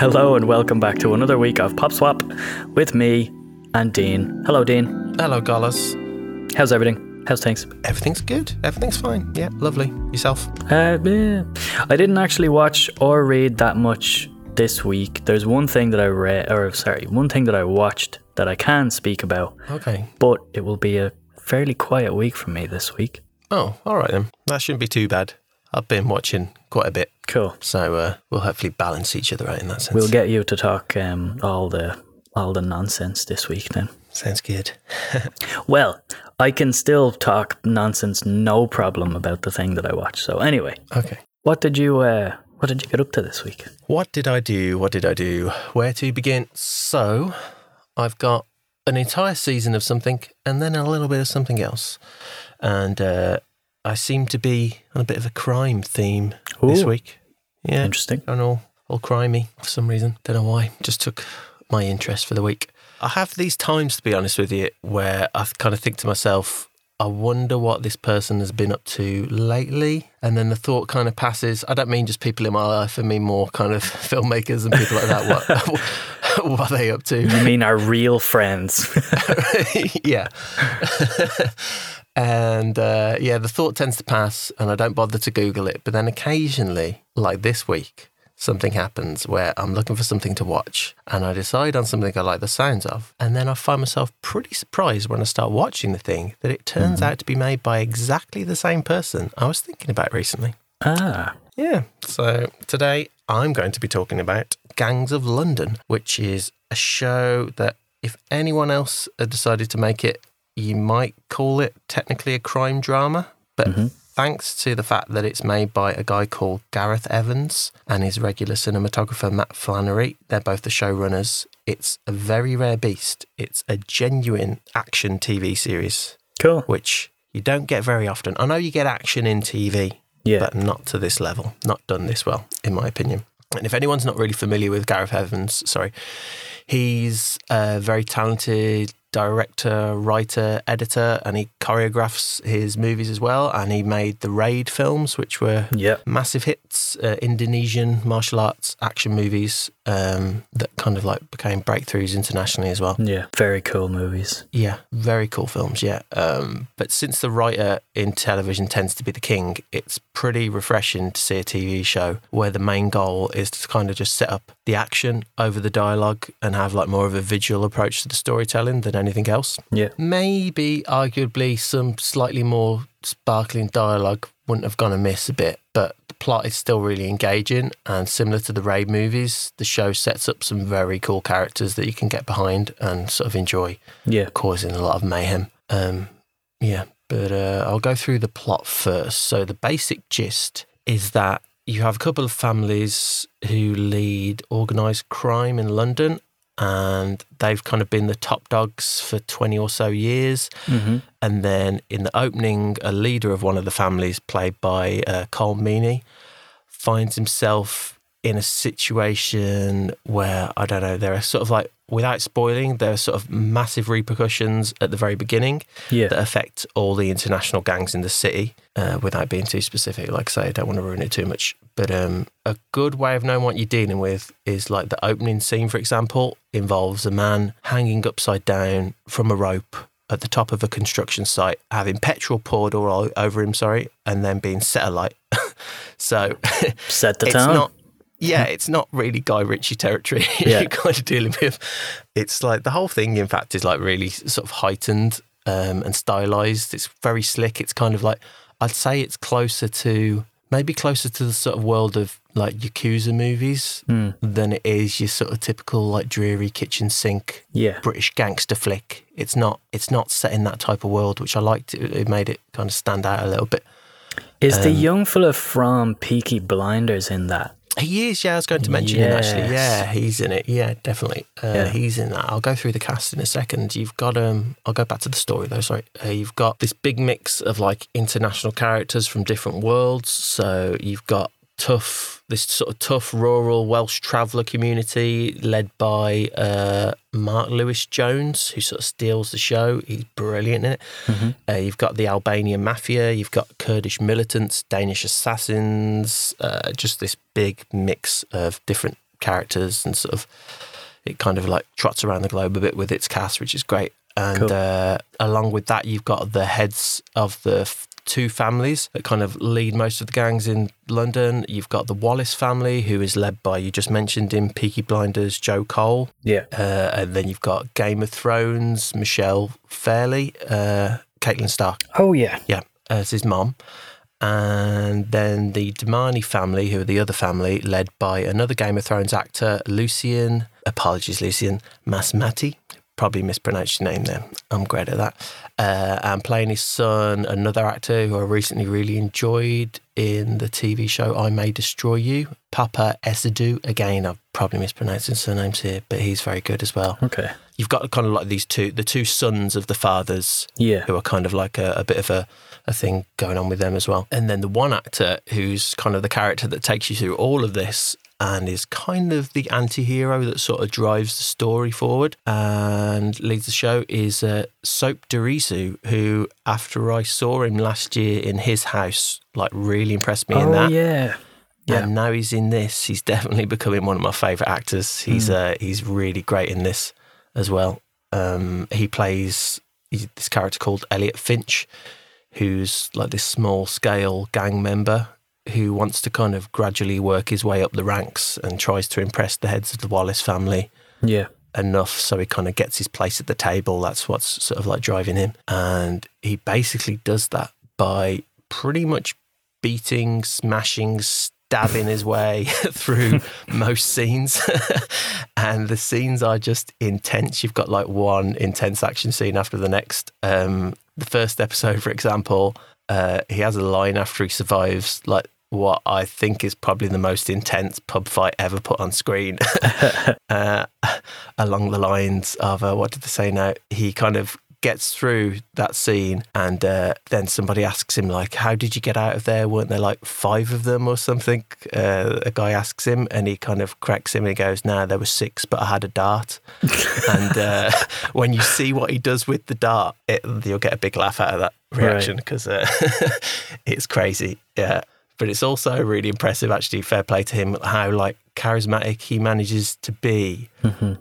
Hello and welcome back to another week of Pop Swap with me and Dean. Hello, Dean. Hello, Gallas. How's everything? How's things? Everything's good. Everything's fine. Yeah, lovely. Yourself? Uh, yeah. I didn't actually watch or read that much this week. There's one thing that I read, or sorry, one thing that I watched that I can speak about, Okay. but it will be a fairly quiet week for me this week. Oh, all right then. That shouldn't be too bad. I've been watching quite a bit, Cool. so uh, we'll hopefully balance each other out in that sense. We'll get you to talk um, all the all the nonsense this week then. Sounds good. Well, I can still talk nonsense, no problem about the thing that I watched. So anyway, Okay. what did you uh, what did you get up to this week? What did I do? What did I do? Where to begin? So, I've got an entire season of something and then a little bit of something else. And uh, I seem to be on a bit of a crime theme this week. Yeah. Interesting. Going know. all crimey for some reason. Don't know why. Just took my interest for the week. I have these times, to be honest with you, where I kind of think to myself, I wonder what this person has been up to lately. And then the thought kind of passes. I don't mean just people in my life, I mean more kind of filmmakers and people like that. What, what are they up to? You mean our real friends? yeah. And uh, yeah, the thought tends to pass, and I don't bother to Google it. But then occasionally, like this week, something happens where I'm looking for something to watch, and I decide on something I like the sounds of, and then I find myself pretty surprised when I start watching the thing that it turns out to be made by exactly the same person I was thinking about recently. ah, Yeah. So today I'm going to be talking about Gangs of London, which is a show that if anyone else had decided to make it, you might call it technically a crime drama. But mm-hmm. thanks to the fact that it's made by a guy called Gareth Evans and his regular cinematographer Matt Flannery, they're both the showrunners. It's a very rare beast. It's a genuine action TV series, cool. which you don't get very often. I know you get action in TV, Yeah. but not to this level, not done this well, in my opinion. And if anyone's not really familiar with Gareth Evans, sorry, he's a very talented director, writer, editor, and he choreographs his movies as well. And he made the Raid films, which were Yeah. massive hits, uh, Indonesian martial arts action movies um, that kind of like became breakthroughs internationally as well. Yeah. Very cool movies. Yeah, very cool films. Yeah, um, but since the writer in television tends to be the king, it's pretty refreshing to see a TV show where the main goal is to kind of just set up the action over the dialogue and have like more of a visual approach to the storytelling than anything else. Yeah. Maybe, arguably, some slightly more sparkling dialogue wouldn't have gone amiss a bit, but the plot is still really engaging. And similar to the Raid movies, the show sets up some very cool characters that you can get behind and sort of enjoy Yeah. causing a lot of mayhem. Um, yeah, but uh, I'll go through the plot first. So the basic gist is that you have a couple of families who lead organised crime in London, and they've kind of been the top dogs for twenty or so years. hmm And then in the opening, a leader of one of the families, played by uh, Colm Meaney, finds himself in a situation where, I don't know, there are sort of like, without spoiling, there are sort of massive repercussions at the very beginning Yeah. that affect all the international gangs in the city uh, without being too specific. Like I say, I don't want to ruin it too much. But um, a good way of knowing what you're dealing with is like the opening scene, for example, involves a man hanging upside down from a rope at the top of a construction site, having petrol poured all over him, sorry, and then being set alight. so Set the it's tone. not. Yeah, it's not really Guy Ritchie territory Yeah. you're kind of dealing with. It's like the whole thing, in fact, is like really sort of heightened um, and stylized. It's very slick. It's kind of like I'd say it's closer to maybe closer to the sort of world of like Yakuza movies Hmm. than it is your sort of typical like dreary kitchen sink yeah. British gangster flick. It's not. It's not set in that type of world, which I liked. It, it made it kind of stand out a little bit. Is the Um, young fella from Peaky Blinders in that? He is, yeah. I was going to mention him actually. Yeah, he's in it. Yeah, definitely. Uh, Yeah. He's in that. I'll go through the cast in a second. You've got um. I'll go back to the story though. Sorry. Uh, you've got this big mix of like international characters from different worlds. So you've got tough, this sort of tough rural Welsh traveller community led by uh, Mark Lewis Jones, who sort of steals the show. He's brilliant in it. Uh, you've got the Albanian mafia, you've got Kurdish militants, Danish assassins, uh, just this big mix of different characters and sort of it kind of like trots around the globe a bit with its cast, which is great. And Cool. uh, along with that, you've got the heads of the two families that kind of lead most of the gangs in London. You've got the Wallace family, who is led by, you just mentioned in Peaky Blinders, Joe Cole. Yeah. Uh, and then you've got Game of Thrones, Michelle Fairley, uh, Catelyn Stark, Oh yeah. yeah, as his mom. And then the Dumani family, who are the other family, led by another Game of Thrones actor, Lucian, apologies, Lucian Masmati. Probably mispronounced your name there. I'm great at that. Uh, and playing his son, another actor who I recently really enjoyed in the TV show I May Destroy You, Paapa Essiedu. Again, I've probably mispronounced his surnames here, but he's very good as well. Okay. You've got kind of like these two, the two sons of the fathers Yeah. who are kind of like a, a bit of a, a thing going on with them as well. And then the one actor who's kind of the character that takes you through all of this and is kind of the anti hero that sort of drives the story forward and leads the show is uh, Sope Dirisu, who, after I saw him last year in his house, like really impressed me in oh that. yeah. Yeah. And now he's in this. He's definitely becoming one of my favourite actors. He's uh, he's really great in this as well. Um, he plays this character called Elliot Finch, who's like this small scale gang member who wants to kind of gradually work his way up the ranks and tries to impress the heads of the Wallace family Yeah. enough so he kind of gets his place at the table. That's what's sort of like driving him. And he basically does that by pretty much beating, smashing, stabbing his way through most scenes. and the scenes are just intense. You've got like one intense action scene after the next. Um, the first episode, for example, uh, he has a line after he survives, like what I think is probably the most intense pub fight ever put on screen. uh, along the lines of uh, what did they say now? He kind of gets through that scene, and uh, then somebody asks him like, "How did you get out of there? Weren't there like five of them or something?" Uh, a guy asks him, and he kind of cracks him. and He goes, "No, there were six, but I had a dart." and uh, when you see what he does with the dart, it, you'll get a big laugh out of that reaction because uh, it's crazy. Yeah. But it's also really impressive, actually. Fair play to him, how like charismatic he manages to be,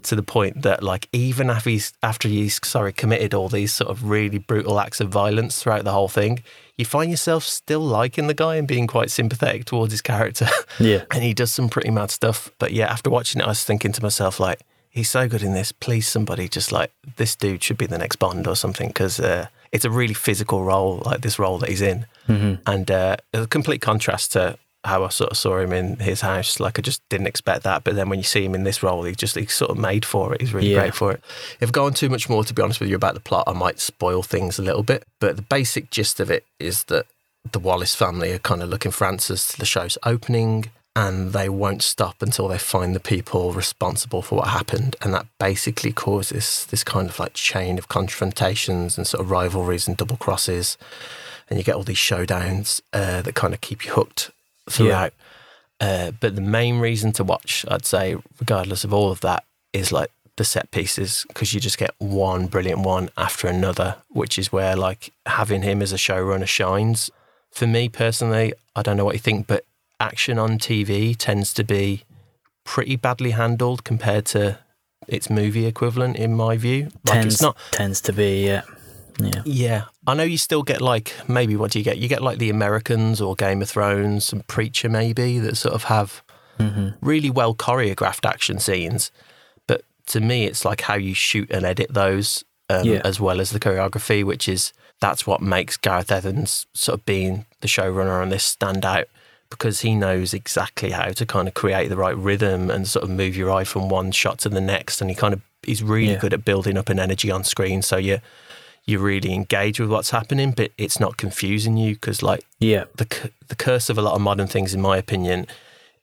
to the point that like even after he's after he's sorry committed all these sort of really brutal acts of violence throughout the whole thing, you find yourself still liking the guy and being quite sympathetic towards his character. Yeah. and he does some pretty mad stuff. But yeah, after watching it, I was thinking to myself like, he's so good in this. Please, somebody just like this dude should be the next Bond or something because uh, it's a really physical role, like this role that he's in, and uh, a complete contrast to how I sort of saw him in his house. Like I just didn't expect that, but then when you see him in this role, he just he's sort of made for it. He's really Yeah. great for it. If going too much more, to be honest with you about the plot, I might spoil things a little bit. But the basic gist of it is that the Wallace family are kind of looking for answers to the show's opening and they won't stop until they find the people responsible for what happened. And that basically causes this kind of like chain of confrontations and sort of rivalries and double crosses. And you get all these showdowns uh, that kind of keep you hooked throughout. Uh, but the main reason to watch, I'd say, regardless of all of that, is like the set pieces because you just get one brilliant one after another, which is where like having him as a showrunner shines. For me personally, I don't know what you think, but action on TV tends to be pretty badly handled compared to its movie equivalent, in my view. Like tends it's not tends to be yeah. Yeah. yeah, I know you still get like maybe what do you get? You get like the Americans or Game of Thrones and Preacher maybe that sort of have really well choreographed action scenes. But to me, it's like how you shoot and edit those um, Yeah. as well as the choreography, which is that's what makes Gareth Evans sort of being the showrunner on this stand out because he knows exactly how to kind of create the right rhythm and sort of move your eye from one shot to the next. And he kind of he's really Yeah. good at building up an energy on screen. So you you really engage with what's happening, but it's not confusing you because like Yeah. the the curse of a lot of modern things, in my opinion,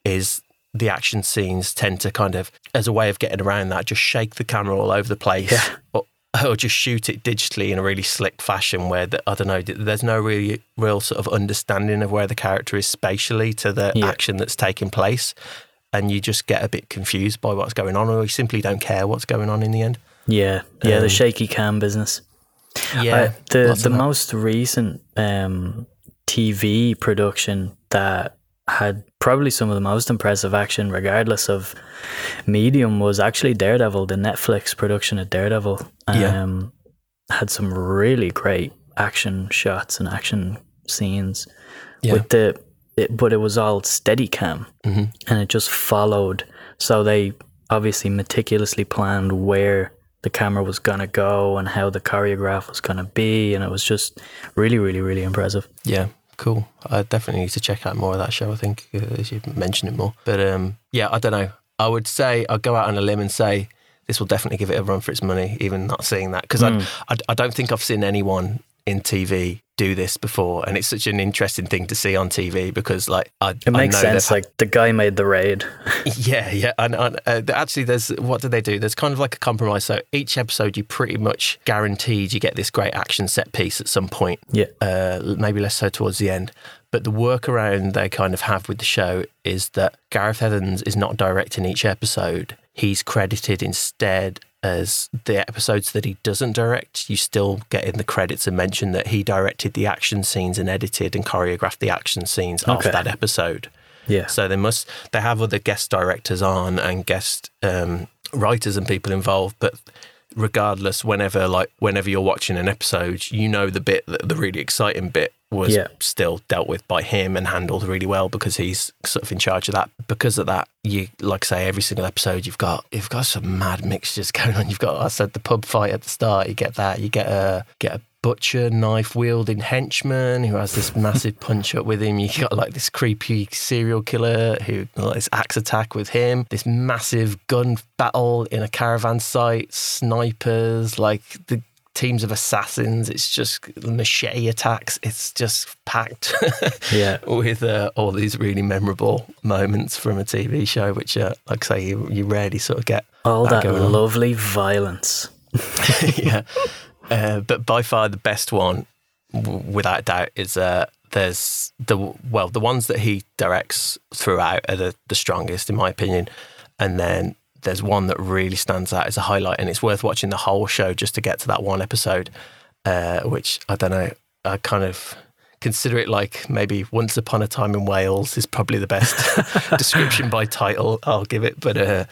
is the action scenes tend to kind of, as a way of getting around that, just shake the camera all over the place, Yeah. or, or just shoot it digitally in a really slick fashion. Where the, I don't know, there's no really real sort of understanding of where the character is spatially to the Yeah. action that's taking place, and you just get a bit confused by what's going on, or you simply don't care what's going on in the end. Yeah. Yeah. the Um, shaky cam business. Yeah, I, the the most recent um, TV production that had probably some of the most impressive action, regardless of medium, was actually Daredevil, the Netflix production of Daredevil. Yeah. Um, had some really great action shots and action scenes Yeah. with the, it, but it was all steady cam hmm and it just followed. So they obviously meticulously planned where the camera was going to go and how the choreograph was going to be. And it was just really, really, really impressive. Yeah, cool. I definitely need to check out more of that show. I think uh, as you mentioned it more, but um, yeah, I don't know. I would say I'd go out on a limb and say this will definitely give it a run for its money. Even not seeing that because Mm. I, I I don't think I've seen anyone in TV do this before, and it's such an interesting thing to see on TV because like I It makes I know sense. Like the guy made the raid. Yeah, yeah, and, and uh, actually, there's what do they do? There's kind of like a compromise. So each episode, you pretty much guaranteed you get this great action set piece at some point. Yeah. uh, maybe less so towards the end. But the workaround they kind of have with the show is that Gareth Evans is not directing each episode. He's credited instead as the episodes that he doesn't direct. You still get in the credits and mention that he directed the action scenes and edited and choreographed the action scenes of that episode. Yeah. So they must they have other guest directors on and guest um, writers and people involved, but regardless, whenever like whenever you're watching an episode, you know the bit that the really exciting bit was Yeah. still dealt with by him and handled really well because he's sort of in charge of that. Because of that, you like I say every single episode you've got you've got some mad mixtures going on. You've got I said the pub fight at the start, you get that, you get a get a butcher knife wielding henchman who has this massive punch up with him. You got like this creepy serial killer who like this axe attack with him. This massive gun battle in a caravan site. Snipers like the teams of assassins. It's just machete attacks. It's just packed Yeah. with uh, all these really memorable moments from a TV show, which, uh, like I say, you, you rarely sort of get. All that that lovely violence. yeah. Uh, but by far the best one, w- without doubt, is uh, there's the well the ones that he directs throughout are the, the strongest in my opinion, and then there's one that really stands out as a highlight, and it's worth watching the whole show just to get to that one episode, uh, which I don't know, I kind of. Consider it like maybe Once Upon a Time in Wales is probably the best description by title I'll give it. But uh,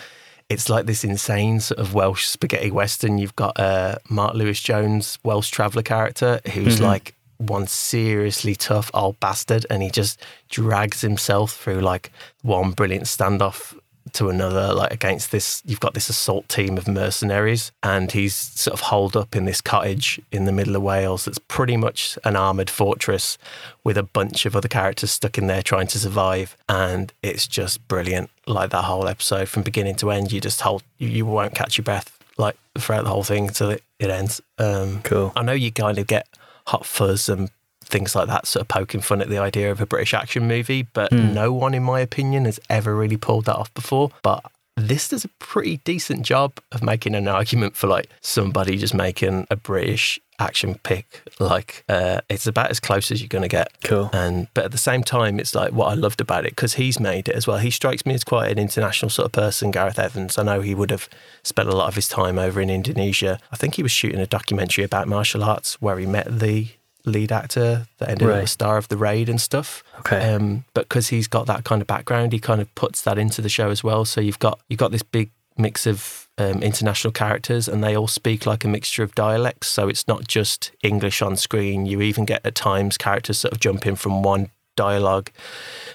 it's like this insane sort of Welsh spaghetti western. You've got uh, Mark Lewis Jones, Welsh traveller character, who's Mhm. like one seriously tough old bastard, and he just drags himself through like one brilliant standoff to another, like against this. You've got this assault team of mercenaries, and he's sort of holed up in this cottage in the middle of Wales that's pretty much an armoured fortress with a bunch of other characters stuck in there trying to survive. And it's just brilliant. Like that whole episode from beginning to end, you just hold, you, you won't catch your breath like throughout the whole thing until it, it ends. Um, Cool. I know you kind of get hot fuzz and things like that, sort of poking fun at the idea of a British action movie, but Hmm. no one, in my opinion, has ever really pulled that off before. But this does a pretty decent job of making an argument for like somebody just making a British action pick. Like uh, it's about as close as you're going to get. Cool. And but at the same time, it's like what I loved about it because he's made it as well. He strikes me as quite an international sort of person, Gareth Evans. I know he would have spent a lot of his time over in Indonesia. I think he was shooting a documentary about martial arts where he met the lead actor that ended up the star of the raid and stuff. Okay. Um, but because he's got that kind of background, he kind of puts that into the show as well. So you've got you've got this big mix of um, international characters, and they all speak like a mixture of dialects. So it's not just English on screen. You even get at times characters sort of jumping from one dialogue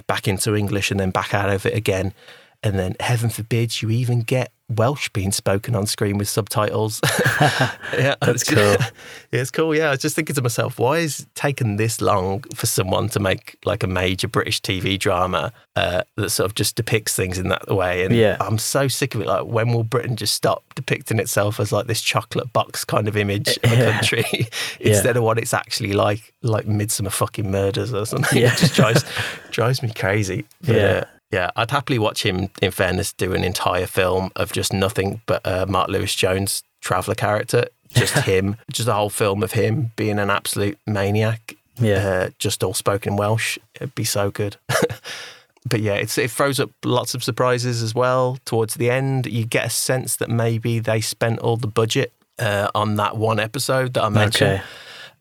back into English and then back out of it again. And then, heaven forbid, you even get Welsh being spoken on screen with subtitles. yeah, That's it's- cool. yeah, it's cool. Yeah, I was just thinking to myself, why is it taking this long for someone to make like a major British TV drama uh, that sort of just depicts things in that way? And Yeah. I'm so sick of it. Like, when will Britain just stop depicting itself as like this chocolate box kind of image of a country instead of what it's actually like, like Midsummer fucking Murders or something? Yeah. It just drives drives me crazy. But, Yeah. uh, yeah, I'd happily watch him, in fairness, do an entire film of just nothing but uh, Mark Lewis Jones' traveller character, just him, just a whole film of him being an absolute maniac, Yeah. uh, just all spoken Welsh. It'd be so good. but yeah, it's, it throws up lots of surprises as well. Towards the end, you get a sense that maybe they spent all the budget uh, on that one episode that I mentioned. Okay.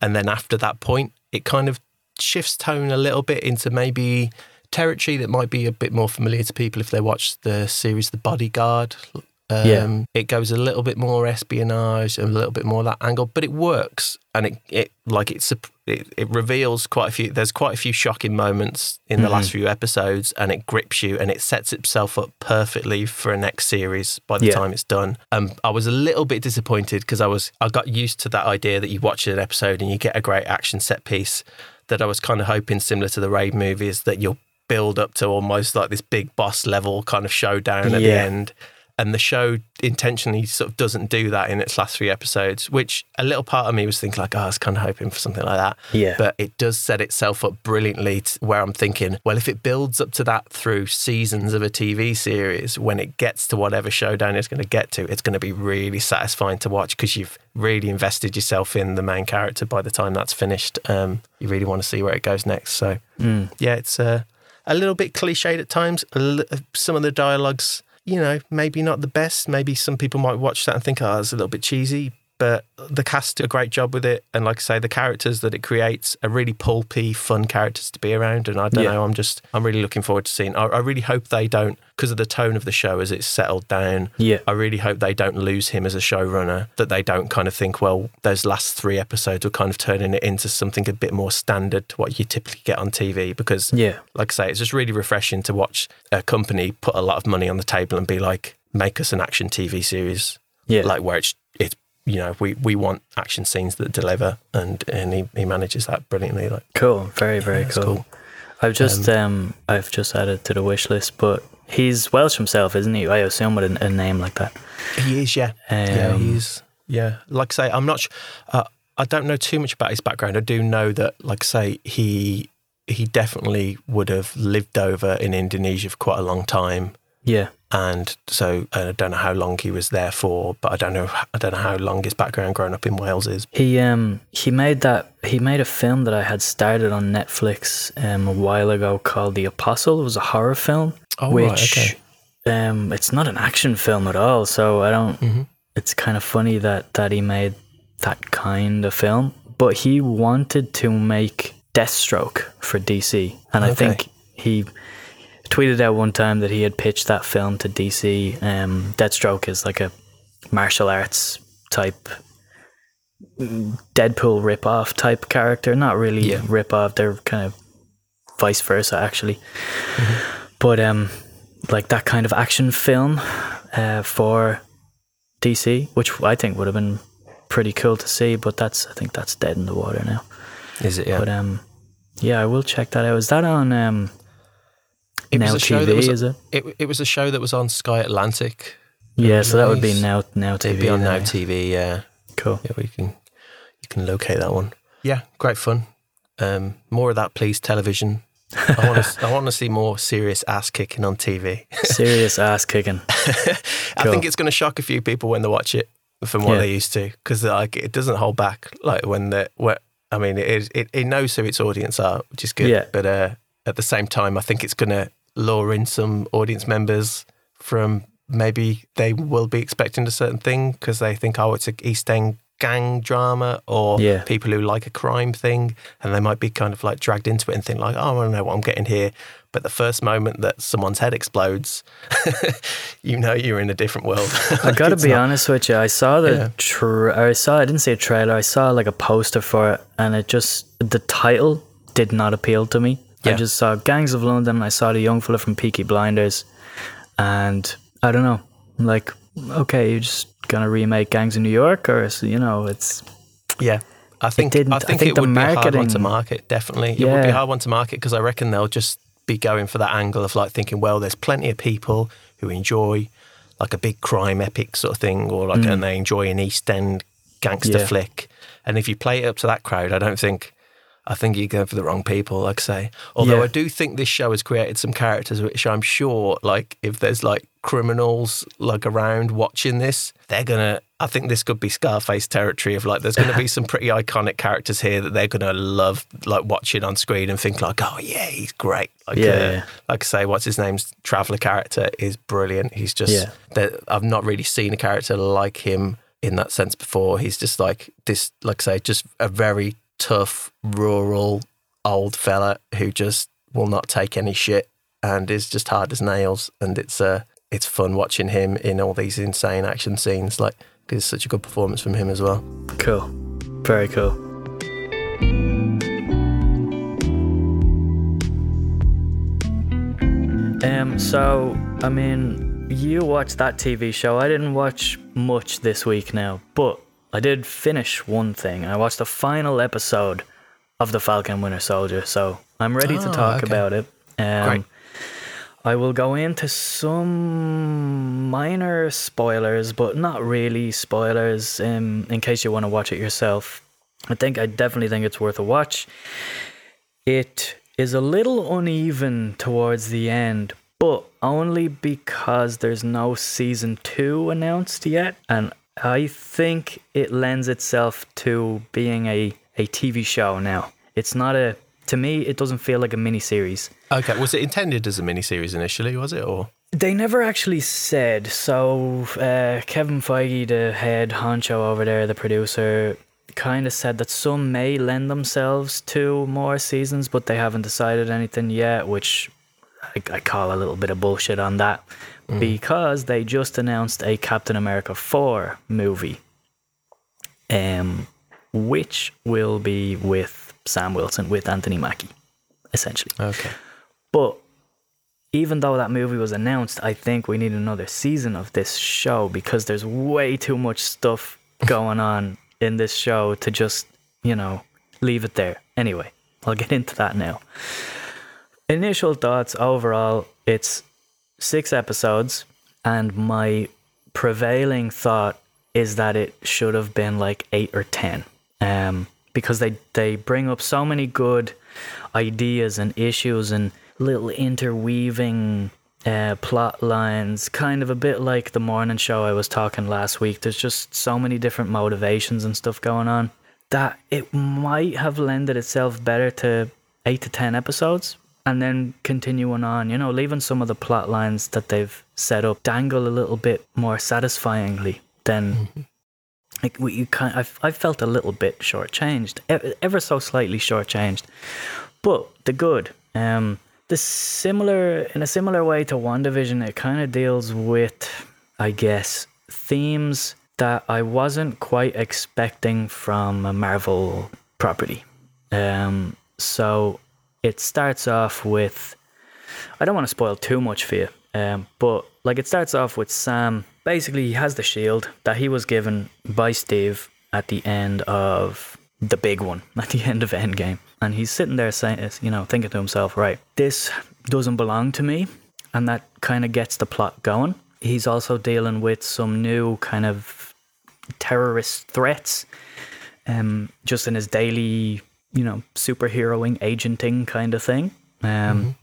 And then after that point, it kind of shifts tone a little bit into maybe territory that might be a bit more familiar to people if they watch the series The Bodyguard. Um, Yeah. It goes a little bit more espionage and a little bit more that angle, but it works and it, it like it's it, it reveals quite a few. There's quite a few shocking moments in the Mm-hmm. last few episodes, and it grips you and it sets itself up perfectly for a next series by the Yeah. time it's done. Um, I was a little bit disappointed because I was I got used to that idea that you watch an episode and you get a great action set piece. That I was kind of hoping, similar to the Raid movies, that you'll build up to almost like this big boss level kind of showdown at the end. And the show intentionally sort of doesn't do that in its last three episodes, which a little part of me was thinking like, oh, I was kind of hoping for something like that. Yeah. But it does set itself up brilliantly to where I'm thinking, well, if it builds up to that through seasons of a TV series, when it gets to whatever showdown it's going to get to, it's going to be really satisfying to watch because you've really invested yourself in the main character by the time that's finished. Um, you really want to see where it goes next. So, Mm. yeah, it's uh, a little bit cliched at times. Uh, some of the dialogues, you know, maybe not the best. Maybe some people might watch that and think, oh, it's a little bit cheesy. But the cast do a great job with it. And like I say, the characters that it creates are really pulpy, fun characters to be around. And I don't Yeah. know, I'm just, I'm really looking forward to seeing. I, I really hope they don't, because of the tone of the show as it's settled down, Yeah. I really hope they don't lose him as a showrunner, that they don't kind of think, well, those last three episodes were kind of turning it into something a bit more standard to what you typically get on TV. Because, Yeah. like I say, it's just really refreshing to watch a company put a lot of money on the table and be like, make us an action TV series, Yeah. like where it's, it's you know, we, we want action scenes that deliver, and, and he, he manages that brilliantly. Like, cool. Very, very it's cool. cool. I've just um, I've just added to the wish list, but he's Welsh himself, isn't he? I assume with a, a name like that. He is, yeah. yeah, Um, he's, yeah. Like I say, I'm not, sh- uh, I don't know too much about his background. I do know that, like I say, he, he definitely would have lived over in Indonesia for quite a long time. Yeah. And so I don't know how long he was there for, but I don't know, I don't know how long his background growing up in Wales is. He um he made that he made a film that I had started on Netflix um a while ago called The Apostle. It was a horror film. Oh, which right, okay. um it's not an action film at all. So I don't Mm-hmm. it's kind of funny that that he made that kind of film. But he wanted to make Deathstroke for DC. And I think he tweeted out one time that he had pitched that film to DC. Um, Deathstroke is like a martial arts type Deadpool rip-off type character. Not really Yeah. rip-off. They're kind of vice versa, actually. But um, like that kind of action film uh, for DC, which I think would have been pretty cool to see. But that's I think that's dead in the water now. Is it? Yeah. But um, yeah, I will check that out. Is that on um? It Now was a show TV, that was, is it? it? It was a show that was on Sky Atlantic. Yeah, so that would be now now TV. It'd be on Now then. TV. Yeah. Cool. Yeah, we can you can locate that one. Yeah, great fun. Um, more of that, please. Television. I want to. I want to see more serious ass kicking on TV. Serious ass kicking. I Cool. think it's going to shock a few people when they watch it from what Yeah. they used to, because like it doesn't hold back. Like when the what I mean, it. It, it knows who its audience are, which is good. Yeah. But uh, at the same time, I think it's going to lure in some audience members from maybe they will be expecting a certain thing because they think, oh, it's a East End gang drama or Yeah. people who like a crime thing and they might be kind of like dragged into it and think like oh I don't know what I'm getting here but the first moment that someone's head explodes you know you're in a different world I gotta be honest with you. I saw the Yeah. tra- I saw. I didn't see a trailer. I saw like a poster for it, and it just the title did not appeal to me. I just saw Gangs of London. I saw the young fella from Peaky Blinders, and I don't know. Like, okay, you're just gonna remake Gangs of New York, or you know, it's Yeah. I think I I think, think it would be a hard one to market. Definitely, it would be a hard one to market because I reckon they'll just be going for that angle of like thinking, well, there's plenty of people who enjoy like a big crime epic sort of thing, or like and they enjoy an East End gangster Mm. Yeah. flick. And if you play it up to that crowd, I don't think. I think you're going for the wrong people, like I say. Although Yeah. I do think this show has created some characters, which I'm sure, like, if there's like criminals like around watching this, they're gonna. I think this could be Scarface territory of like, there's gonna be some pretty iconic characters here that they're gonna love, like watching on screen and think like, oh yeah, he's great. Like, Yeah, uh, yeah. like I say, what's his name's Traveller character is brilliant. He's just, Yeah. that I've not really seen a character like him in that sense before. He's just like this, like I say, just a very tough, rural, old fella who just will not take any shit and is just hard as nails. And it's uh, it's fun watching him in all these insane action scenes. Like, it's such a good performance from him as well. Cool. Very cool. Um, so I mean, you watched that TV show. I didn't watch much this week now, but I did finish one thing. I watched the final episode of The Falcon Winter Soldier, so I'm ready to Oh, talk okay. about it. Um, Great. I will go into some minor spoilers, but not really spoilers um, in case you want to watch it yourself. I think I definitely think it's worth a watch. It is a little uneven towards the end, but only because there's no season two announced yet. And I think it lends itself to being a, a TV show now. It's not a, to me, it doesn't feel like a mini series. Okay, was it intended as a miniseries initially? Was it or? They never actually said. So uh, Kevin Feige, the head honcho over there, the producer, kind of said that some may lend themselves to more seasons, but they haven't decided anything yet, which I, I call a little bit of bullshit on that because they just announced a Captain America 4 movie, um, which will be with Sam Wilson, with Anthony Mackie, essentially. Okay. But even though that movie was announced, I think we need another season of this show because there's way too much stuff going on in this show to just, you know, leave it there. Anyway, I'll get into that now. Initial thoughts overall, it's six episodes, and my prevailing thought is that it should have been like eight or ten. Um, because they, they bring up so many good ideas and issues and little interweaving uh, plot lines, kind of a bit like the morning show I was talking last week. There's just so many different motivations and stuff going on that it might have lended itself better to eight to ten episodes and then continuing on, you know, leaving some of the plot lines that they've set up dangle a little bit more satisfyingly than like what you kind I've I felt a little bit shortchanged, ever so slightly shortchanged. But the good, um, the similar in a similar way to WandaVision, it kind of deals with, I guess, themes that I wasn't quite expecting from a Marvel property. Um, so it starts off with, I don't want to spoil too much for you, um, but like it starts off with Sam. Basically, he has the shield that he was given by Steve at the end of the big one, at the end of Endgame, and he's sitting there saying, you know, thinking to himself, right, this doesn't belong to me, and that kind of gets the plot going. He's also dealing with some new kind of terrorist threats, um, just in his daily, you know, superheroing, agenting kind of thing. Um,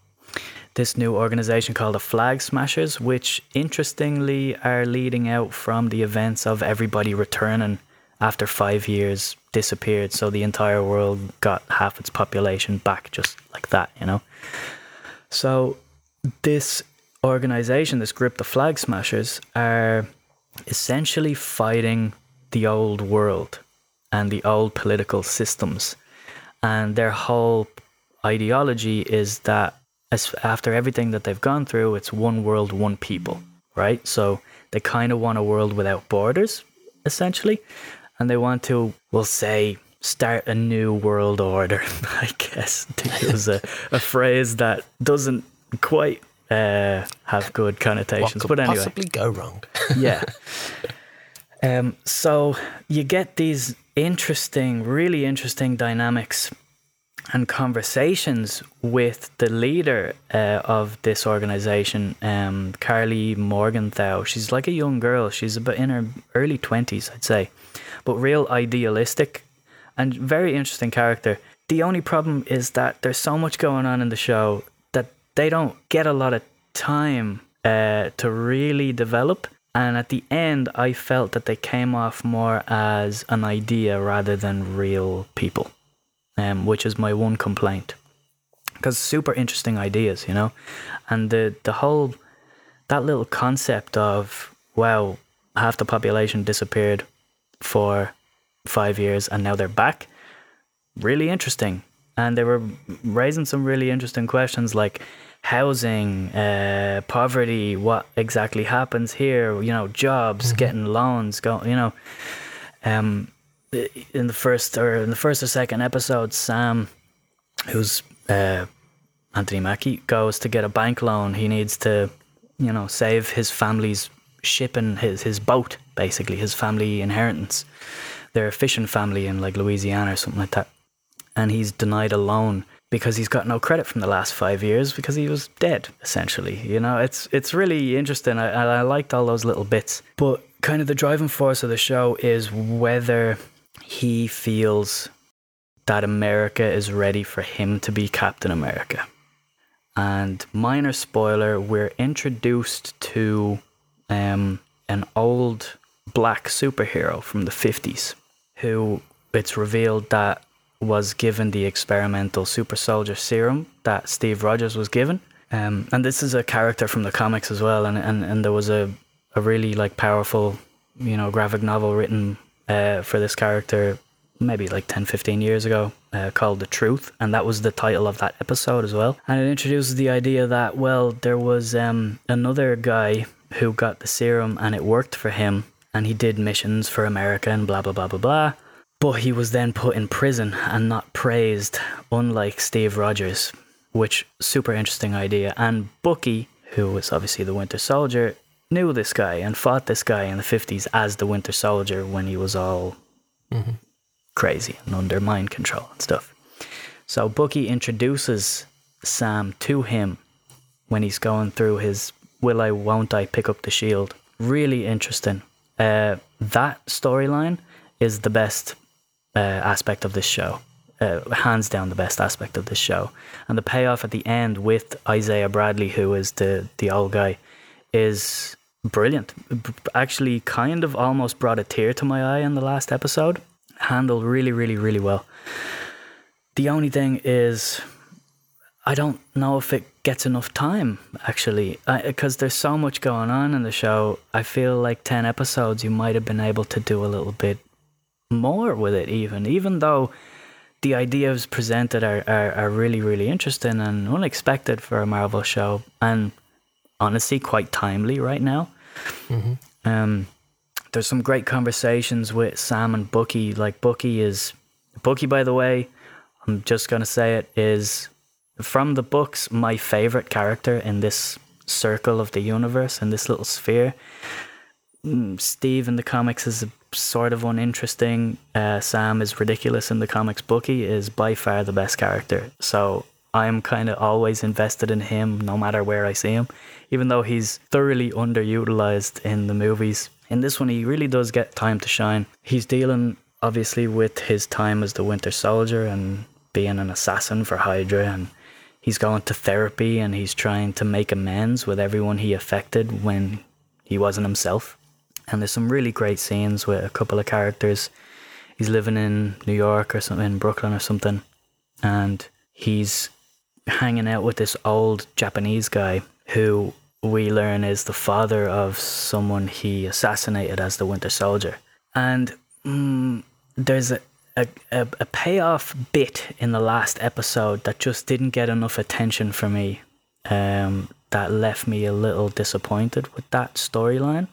This new organization called the Flag Smashers, which interestingly are leading out from the events of everybody returning after five years disappeared. So the entire world got half its population back just like that, you know? So this organization, this group, the Flag Smashers, are essentially fighting the old world and the old political systems. And their whole ideology is that as after everything that they've gone through, it's one world, one people, right? So they kind of want a world without borders, essentially. And they want to, we'll say, start a new world order, I guess, to use a, a phrase that doesn't quite uh, have good What connotations. could But anyway possibly go wrong? yeah. Um, so you get these interesting, really interesting dynamics and conversations with the leader uh, of this organization, um, Karli Morgenthau. She's like a young girl. She's about in her early 20s, I'd say, but real idealistic and very interesting character. The only problem is that there's so much going on in the show that they don't get a lot of time uh, to really develop. And at the end, I felt that they came off more as an idea rather than real people, um, which is my one complaint. Because super interesting ideas, you know, and the the whole that little concept of wow, half the population disappeared for five years and now they're back. Really interesting. And they were raising some really interesting questions like housing, uh, poverty, what exactly happens here, you know, jobs, Mm-hmm. getting loans, go, you know, um, in the first or in the first or second episode, Sam, who's uh, Anthony Mackie, goes to get a bank loan. He needs to, you know, save his family's shipping his his boat, basically his family inheritance. They're a fishing family in like Louisiana or something like that, and he's denied a loan because he's got no credit from the last five years because he was dead essentially. You know, it's it's really interesting. I I liked all those little bits, but kind of the driving force of the show is whether he feels that America is ready for him to be Captain America. And minor spoiler, we're introduced to um, an old black superhero from the 50s who it's revealed that was given the experimental super soldier serum that Steve Rogers was given. Um, and this is a character from the comics as well. And, and, and there was a, a really like powerful, you know, graphic novel written uh, for this character maybe like 10, 15 years ago uh, called The Truth. And that was the title of that episode as well. And it introduces the idea that, well, there was um, another guy who got the serum and it worked for him. And he did missions for America and blah, blah, blah, blah, blah. But he was then put in prison and not praised, unlike Steve Rogers, which super interesting idea. And Bucky, who was obviously the Winter Soldier, knew this guy and fought this guy in the 50s as the Winter Soldier when he was all crazy and under mind control and stuff. So Bucky introduces Sam to him when he's going through his will I, won't I pick up the shield. Really interesting. Uh, that storyline is the best uh, aspect of this show. Uh, hands down the best aspect of this show. And the payoff at the end with Isaiah Bradley, who is the, the old guy, is brilliant. Actually, kind of almost brought a tear to my eye in the last episode. Handled really, really, really well. The only thing is, I don't know if it gets enough time actually, because there's so much going on in the show. I feel like ten episodes, you might have been able to do a little bit more with it, even even though the ideas presented are, are, are really, really interesting and unexpected for a Marvel show, and honestly, quite timely right now. Um, there's some great conversations with Sam and Bucky. Like Bucky is Bucky, by the way. I'm just gonna say it is from the books my favorite character in this circle of the universe in this little sphere. Mm, Steve in the comics is sort of uninteresting. Uh, Sam is ridiculous in the comics. Bucky is by far the best character. So I'm kind of always invested in him no matter where I see him, even though he's thoroughly underutilized in the movies. In this one, he really does get time to shine. He's dealing obviously with his time as the Winter Soldier and being an assassin for Hydra and he's going to therapy and he's trying to make amends with everyone he affected when he wasn't himself. And there's some really great scenes with a couple of characters. He's living in New York or something, in Brooklyn or something, and he's hanging out with this old Japanese guy who we learn is the father of someone he assassinated as the Winter Soldier. And mm, there's a, a, a, payoff bit in the last episode that just didn't get enough attention for me. Um, that left me a little disappointed with that storyline.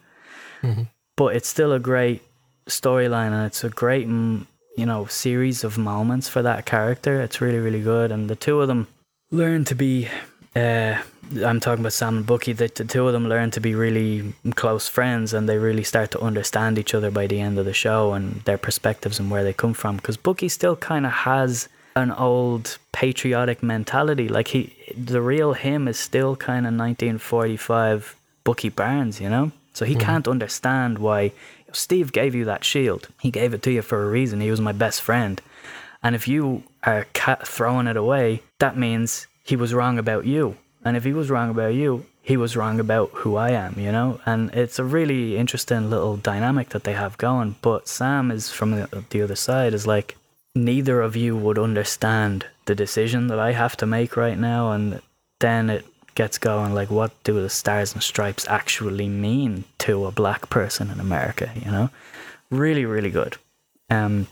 But it's still a great storyline and it's a great, mm, you know, series of moments for that character. It's really, really good. And the two of them learn to be uh, I'm talking about Sam and Bucky. The, the two of them learn to be really close friends, and they really start to understand each other by the end of the show and their perspectives and where they come from. Because Bucky still kind of has an old patriotic mentality. Like he, the real him is still kind of 1945 Bucky Barnes, you know. So he hmm. can't understand why Steve gave you that shield. He gave it to you for a reason. He was my best friend, and if you are ca- throwing it away, that means he was wrong about you. And if he was wrong about you, he was wrong about who I am, you know? And it's a really interesting little dynamic that they have going. But Sam is from the, the other side, is like, neither of you would understand the decision that I have to make right now. And then it gets going like, what do the stars and stripes actually mean to a black person in America, you know? Really, really good. Um,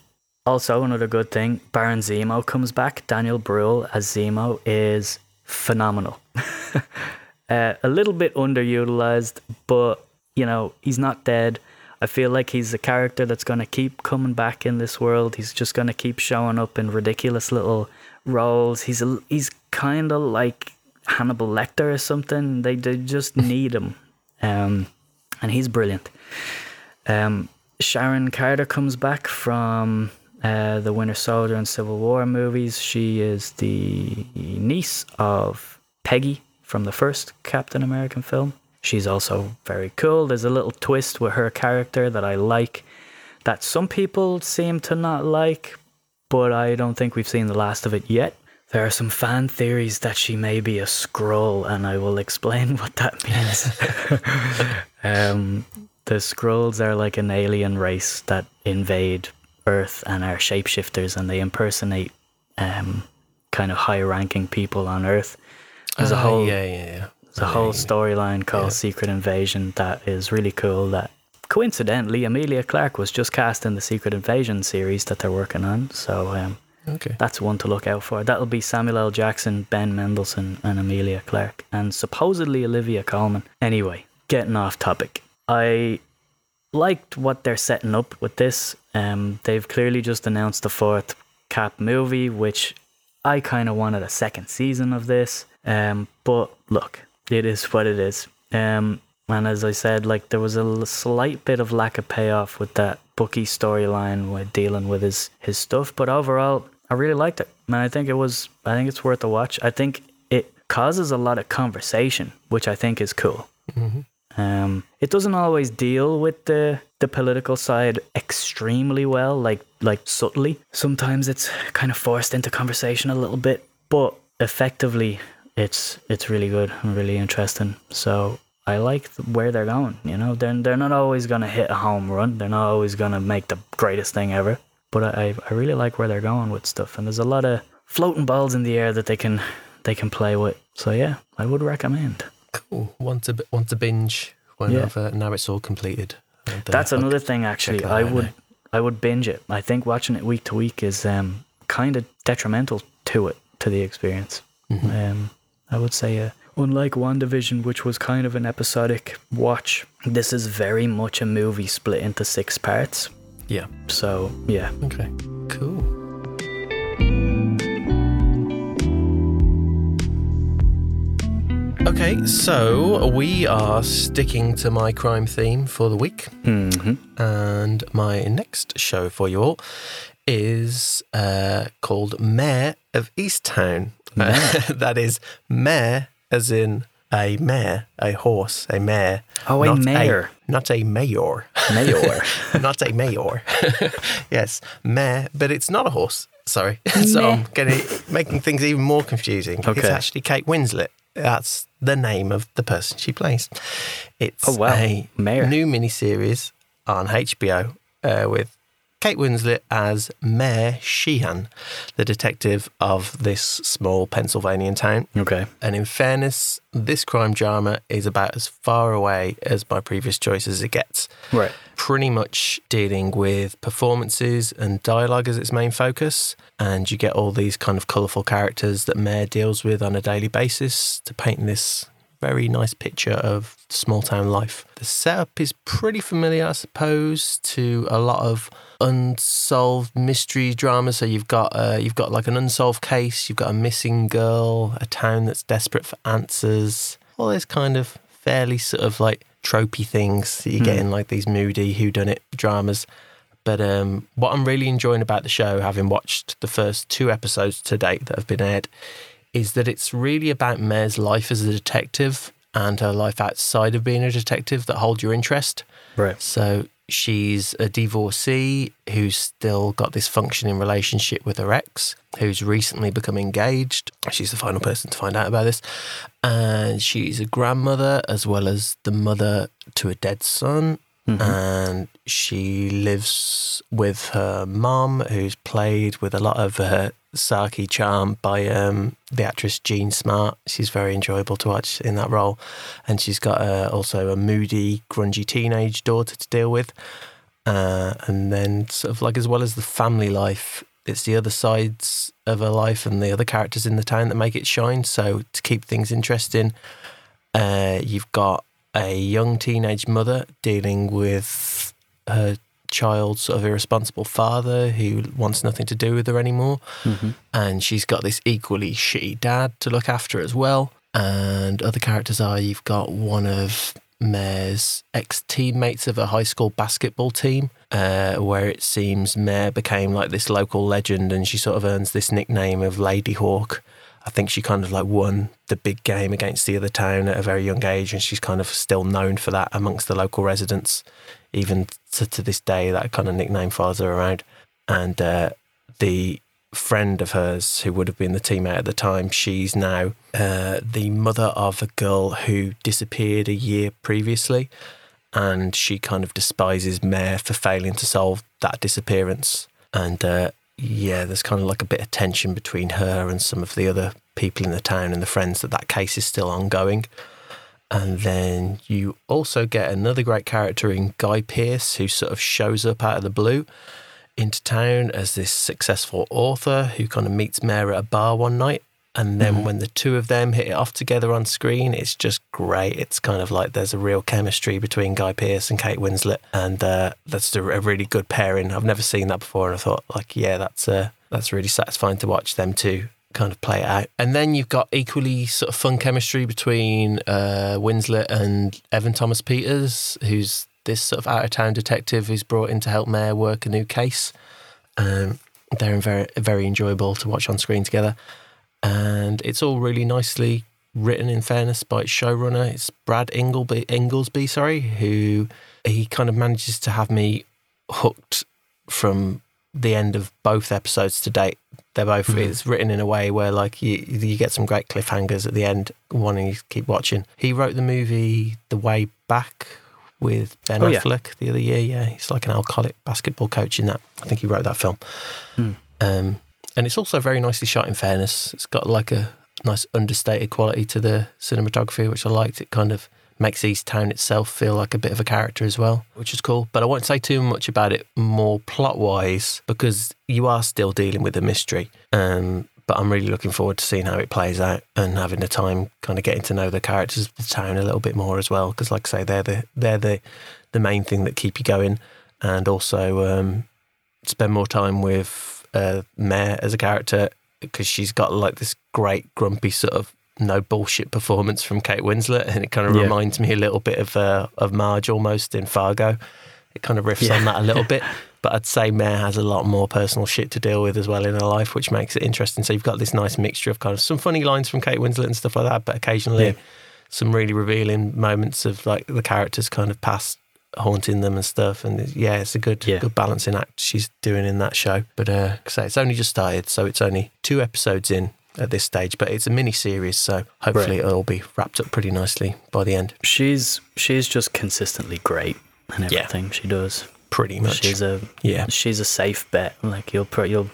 Also, another good thing, Baron Zemo comes back. Daniel Bruhl as Zemo is phenomenal. uh, a little bit underutilized, but you know he's not dead. I feel like he's a character that's going to keep coming back in this world. He's just going to keep showing up in ridiculous little roles. He's a, he's kind of like Hannibal Lecter or something. They they just need him, um, and he's brilliant. Um, Sharon Carter comes back from uh, the Winter Soldier and Civil War movies. She is the niece of Peggy from the first Captain America film. She's also very cool. There's a little twist with her character that I like that some people seem to not like, but I don't think we've seen the last of it yet. There are some fan theories that she may be a Skrull, and I will explain what that means. um, the Skrulls are like an alien race that invade Earth and are shapeshifters, and they impersonate um, kind of high-ranking people on Earth. There's a Ah, whole yeah, yeah, yeah. there's a whole storyline called Secret Invasion that is really cool. That coincidentally, Emilia Clarke was just cast in the Secret Invasion series that they're working on. So um, Okay. that's one to look out for. That'll be Samuel L. Jackson, Ben Mendelsohn, and Emilia Clarke, and supposedly Olivia Colman. Anyway, getting off topic. I liked what they're setting up with this. Um, they've clearly just announced the fourth Cap movie, which I kind of wanted a second season of this. Um, but look, it is what it is. Um, and as I said, like there was a slight bit of lack of payoff with that Bucky storyline with dealing with his his stuff. But overall, I really liked it, and I think it was. I think it's worth a watch. I think it causes a lot of conversation, which I think is cool. Um, it doesn't always deal with the the political side extremely well, like like subtly. Sometimes it's kind of forced into conversation a little bit, but effectively, it's it's really good and really interesting. So I like where they're going. You know, they're they're not always gonna hit a home run. They're not always gonna make the greatest thing ever. But I I really like where they're going with stuff, and there's a lot of floating balls in the air that they can they can play with. So yeah, I would recommend. Cool. Want to want to binge when Yeah. Uh, now it's all completed. Uh, That's another thing actually. I would now. I would binge it. I think watching it week to week is um kind of detrimental to it to the experience. Mm-hmm. Um I would say uh, unlike WandaVision which was kind of an episodic watch, this is very much a movie split into six parts. Yeah. So, yeah. Okay. Cool. Okay, so we are sticking to my crime theme for the week. Mhm. And my next show for you all is uh, called Mare of Easttown. that is Mayor as in a mare, a horse, a mare. Oh, a mare. not a mayor. Mayor. not a mayor. yes, mare, but it's not a horse. Sorry. so I'm getting making things even more confusing. Okay. It's actually Kate Winslet. That's the name of the person she plays. It's Oh, wow. a Mayor. new miniseries on HBO uh, with Kate Winslet as Mare Sheehan, the detective of this small Pennsylvanian town. okay. And in fairness, this crime drama is about as far away as my previous choice as it gets. Right. Pretty much dealing with performances and dialogue as its main focus. And you get all these kind of colourful characters that Mare deals with on a daily basis to paint this very nice picture of small town life. The setup is pretty familiar, I suppose, to a lot of unsolved mystery dramas. So you've got uh, you've got like an unsolved case, you've got a missing girl, a town that's desperate for answers. All those kind of fairly sort of like tropey things that you get in like these moody whodunit dramas. But um, what I'm really enjoying about the show, having watched the first two episodes to date that have been aired, is that it's really about Mare's life as a detective and her life outside of being a detective that hold your interest. Right. So she's a divorcee who's still got this functioning relationship with her ex, who's recently become engaged. She's the final person to find out about this. And she's a grandmother as well as the mother to a dead son. And she lives with her mom, who's played with a lot of uh, Saki charm by um, the actress Jean Smart. She's very enjoyable to watch in that role. And she's got uh, also a moody, grungy teenage daughter to deal with. Uh, and then, sort of like, as well as the family life, it's the other sides of her life and the other characters in the town that make it shine. So, to keep things interesting, uh, you've got a young teenage mother dealing with her child's sort of irresponsible father who wants nothing to do with her anymore. Mm-hmm. And she's got this equally shitty dad to look after as well. And other characters are you've got one of Mare's ex teammates of a high school basketball team, uh, where it seems Mare became like this local legend and she sort of earns this nickname of Lady Hawk. I think she kind of like won the big game against the other town at a very young age, and she's kind of still known for that amongst the local residents. Even to, to this day, that kind of nickname follows her around. And uh, the friend of hers, who would have been the teammate at the time, she's now uh, the mother of a girl who disappeared a year previously. And she kind of despises Mare for failing to solve that disappearance. And uh, yeah, there's kind of like a bit of tension between her and some of the other people in the town and the friends that that case is still ongoing. And then you also get another great character in Guy Pearce, who sort of shows up out of the blue into town as this successful author who kind of meets Mare at a bar one night. And then when the two of them hit it off together on screen, it's just great. It's kind of like there's a real chemistry between Guy Pearce and Kate Winslet, and uh, that's a, a really good pairing. I've never seen that before, and I thought, like, yeah, that's uh, that's really satisfying to watch them two kind of play it out. And then you've got equally sort of fun chemistry between uh, Winslet and Evan Thomas Peters, who's this sort of out of town detective who's brought in to help Mare work a new case. Um, they're very very enjoyable to watch on screen together, and it's all really nicely written. In fairness, by its showrunner, it's Brad Ingleby, Ingelsby, sorry, who he kind of manages to have me hooked from the end of both episodes to date. They're both Mhm. it's written in a way where like you you get some great cliffhangers at the end, wanting to keep watching. He wrote the movie The Way Back with Ben Oh, yeah. Affleck the other year. Yeah, he's like an alcoholic basketball coach in that. I think he wrote that film. Hmm. Um, and it's also very nicely shot. In fairness, it's got like a nice understated quality to the cinematography, which I liked. It kind of makes East Town itself feel like a bit of a character as well, which is cool. But I won't say too much about it more plot wise because you are still dealing with a mystery. Um, but I'm really looking forward to seeing how it plays out and having the time kind of getting to know the characters of the town a little bit more as well. Because, like I say, they're the they're the the main thing that keep you going, and also um, spend more time with uh, Mare as a character because she's got like this great grumpy sort of no bullshit performance from Kate Winslet, and it kind of Yeah. reminds me a little bit of uh, of Marge almost in Fargo. It kind of riffs Yeah. on that a little bit, but I'd say Mare has a lot more personal shit to deal with as well in her life, which makes it interesting. So you've got this nice mixture of kind of some funny lines from Kate Winslet and stuff like that, but occasionally Yeah. some really revealing moments of like the characters kind of past haunting them and stuff. And yeah, it's a good Yeah. good balancing act she's doing in that show. But uh, say it's only just started, so it's only two episodes in at this stage, but it's a mini series, so hopefully Right. it'll be wrapped up pretty nicely by the end. She's she's just consistently great in Yeah. everything she does. Pretty much. She's a yeah. she's a safe bet. Like you'll you'll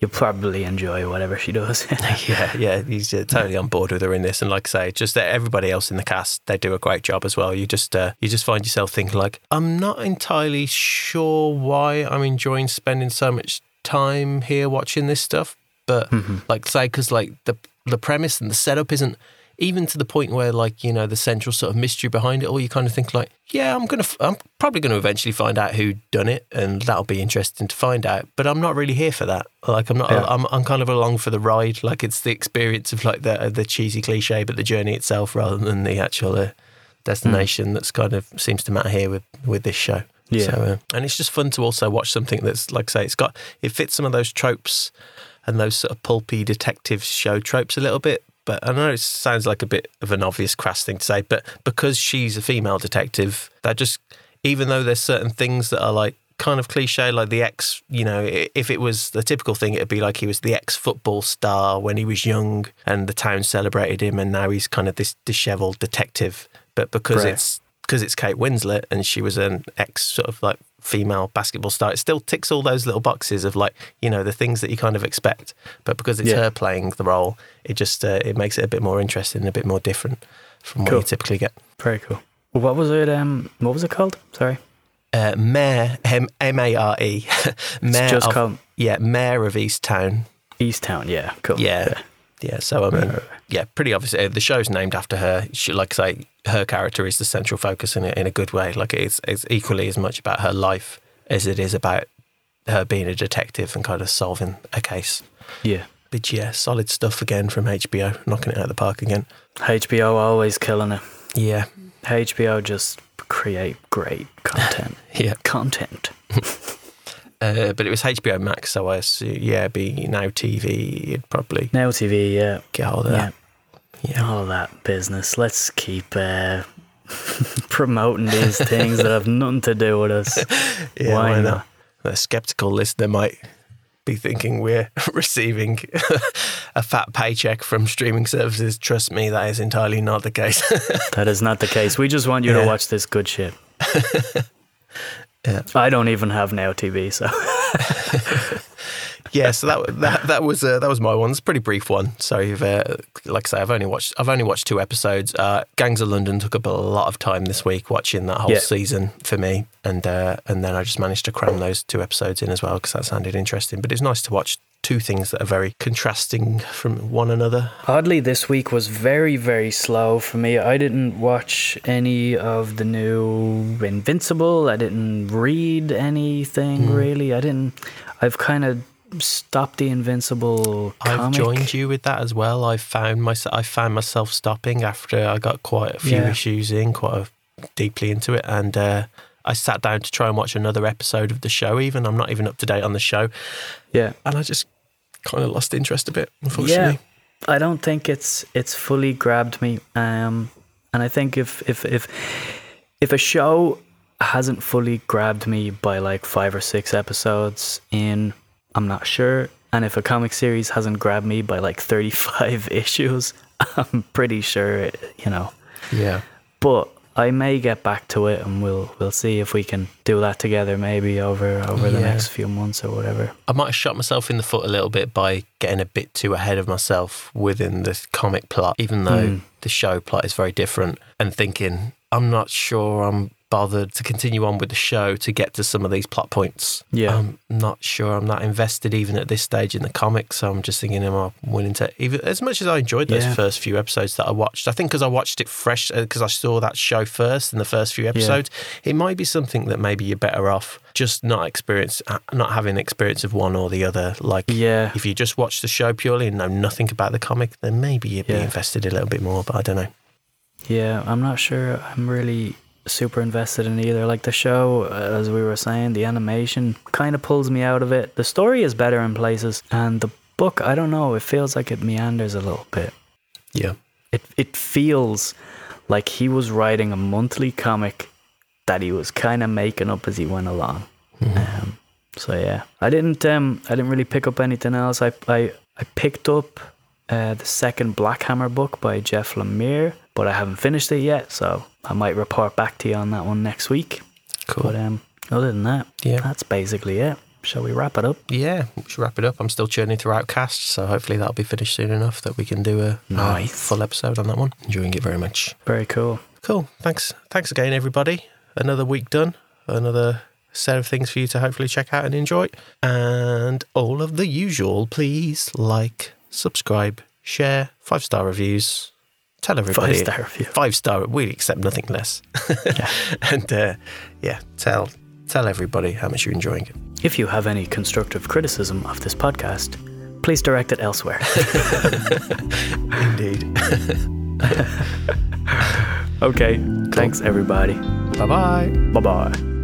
you'll probably enjoy whatever she does. yeah, yeah, he's uh, totally on board with her in this, and like I say, just that everybody else in the cast, they do a great job as well. You just uh, you just find yourself thinking like, I'm not entirely sure why I'm enjoying spending so much time here watching this stuff, but Mhm. like say because like the the premise and the setup isn't even to the point where like you know the central sort of mystery behind it all you kind of think like yeah i'm gonna f- i'm probably gonna eventually find out who done it and that'll be interesting to find out but i'm not really here for that like i'm not Yeah. I'm, I'm kind of along for the ride like it's the experience of like the the cheesy cliche but the journey itself rather than the actual uh, destination that's kind of seems to matter here with with this show Yeah. so, uh, and it's just fun to also watch something that's like I say, it's got it fits some of those tropes and those sort of pulpy detective show tropes a little bit. But I know it sounds like a bit of an obvious crass thing to say, but because she's a female detective, that just even though there's certain things that are like kind of cliche, like the ex, you know, if it was the typical thing, it'd be like he was the ex football star when he was young and the town celebrated him, and now he's kind of this disheveled detective. But because Right. it's because it's Kate Winslet and she was an ex sort of like female basketball star, it still ticks all those little boxes of like you know the things that you kind of expect. But because it's Yeah. her playing the role, it just uh, it makes it a bit more interesting, and a bit more different from what you typically get. Very cool. What was it? Um, what was it called? Sorry. uh, Mayor M M A R E. Mayor just of, called yeah, Mare of East Town. East Town. Yeah, cool. Yeah. Yeah, so I mean, yeah, pretty obvious. Uh, the show's named after her. She, like I say, her character is the central focus in a, in a good way. Like it's, it's equally as much about her life as it is about her being a detective and kind of solving a case. yeah. But yeah, solid stuff again from HBO, knocking it out of the park again. HBO always killing it. Yeah, HBO just create great content. yeah. content. Uh, but it was HBO Max, so I assume, yeah, be now TV, you'd probably Now TV. Yeah. get hold of that. Yeah. All that business. Let's keep uh, promoting these things that have nothing to do with us. Yeah, Why why not? The skeptical listener might be thinking we're receiving a fat paycheck from streaming services. Trust me, that is entirely not the case. That is not the case. We just want you to watch this good shit. Yeah. I don't even have Now TV, so yeah, so that that that was uh, that was my one. It's a pretty brief one. So, you've, uh, like I say, I've only watched I've only watched two episodes. Uh, Gangs of London took up a lot of time this week watching that whole Yeah. season for me, and uh, and then I just managed to cram those two episodes in as well because that sounded interesting. But it's nice to watch two things that are very contrasting from one another. Oddly, this week was very, very slow for me. I didn't watch any of the new Invincible. I didn't read anything Hmm. really. I didn't. I've kind of stopped the Invincible I've joined you with that as well. I found myself I found myself stopping after I got quite a few Yeah. issues in, quite a, deeply into it, and uh, I sat down to try and watch another episode of the show. Even I'm not even up to date on the show, Yeah, and I just kind of lost interest a bit. Unfortunately, I don't think it's it's fully grabbed me. Um, and I think if if if if a show hasn't fully grabbed me by like five or six episodes in, I'm not sure. And if a comic series hasn't grabbed me by like 35 issues, I'm pretty sure, it, you know. yeah, But I may get back to it, and we'll we'll see if we can do that together, maybe over over the next few months or whatever. I might have shot myself in the foot a little bit by getting a bit too ahead of myself within the comic plot, even though Mm. the show plot is very different, and thinking, I'm not sure I'm bothered to continue on with the show to get to some of these plot points. Yeah. I'm not sure I'm that invested even at this stage in the comics. So I'm just thinking, am I willing to, even as much as I enjoyed those Yeah. first few episodes that I watched, I think because I watched it fresh, because I saw that show first in the first few episodes, it might be something that maybe you're better off just not experience, uh, not having experience of one or the other. Like, Yeah. if you just watch the show purely and know nothing about the comic, then maybe you'd be invested a little bit more. But I don't know. Yeah, I'm not sure. I'm really super invested in either. Like the show, uh, as we were saying, the animation kind of pulls me out of it. The story is better in places, and the book, I don't know. It feels like it meanders a little bit. Yeah. It it feels like he was writing a monthly comic that he was kind of making up as he went along. Um, so yeah, I didn't um I didn't really pick up anything else. I I I picked up uh, the second Black Hammer book by Jeff Lemire, but I haven't finished it yet. So I might report back to you on that one next week. Cool. But um, other than that, Yeah. that's basically it. Shall we wrap it up? Yeah, we should wrap it up. I'm still churning through Outcast, so hopefully that'll be finished soon enough that we can do a, a Nice. full episode on that one. Enjoying it very much. Very cool. Cool. Thanks. Thanks again, everybody. Another week done. Another set of things for you to hopefully check out and enjoy. And all of the usual. Please like, subscribe, share, five star reviews. Tell everybody. Five star review. Five star. We accept nothing less. Yeah. and uh, yeah, tell tell everybody how much you're enjoying it. If you have any constructive criticism of this podcast, please direct it elsewhere. Indeed. okay. Thanks, everybody. bye bye. Bye bye.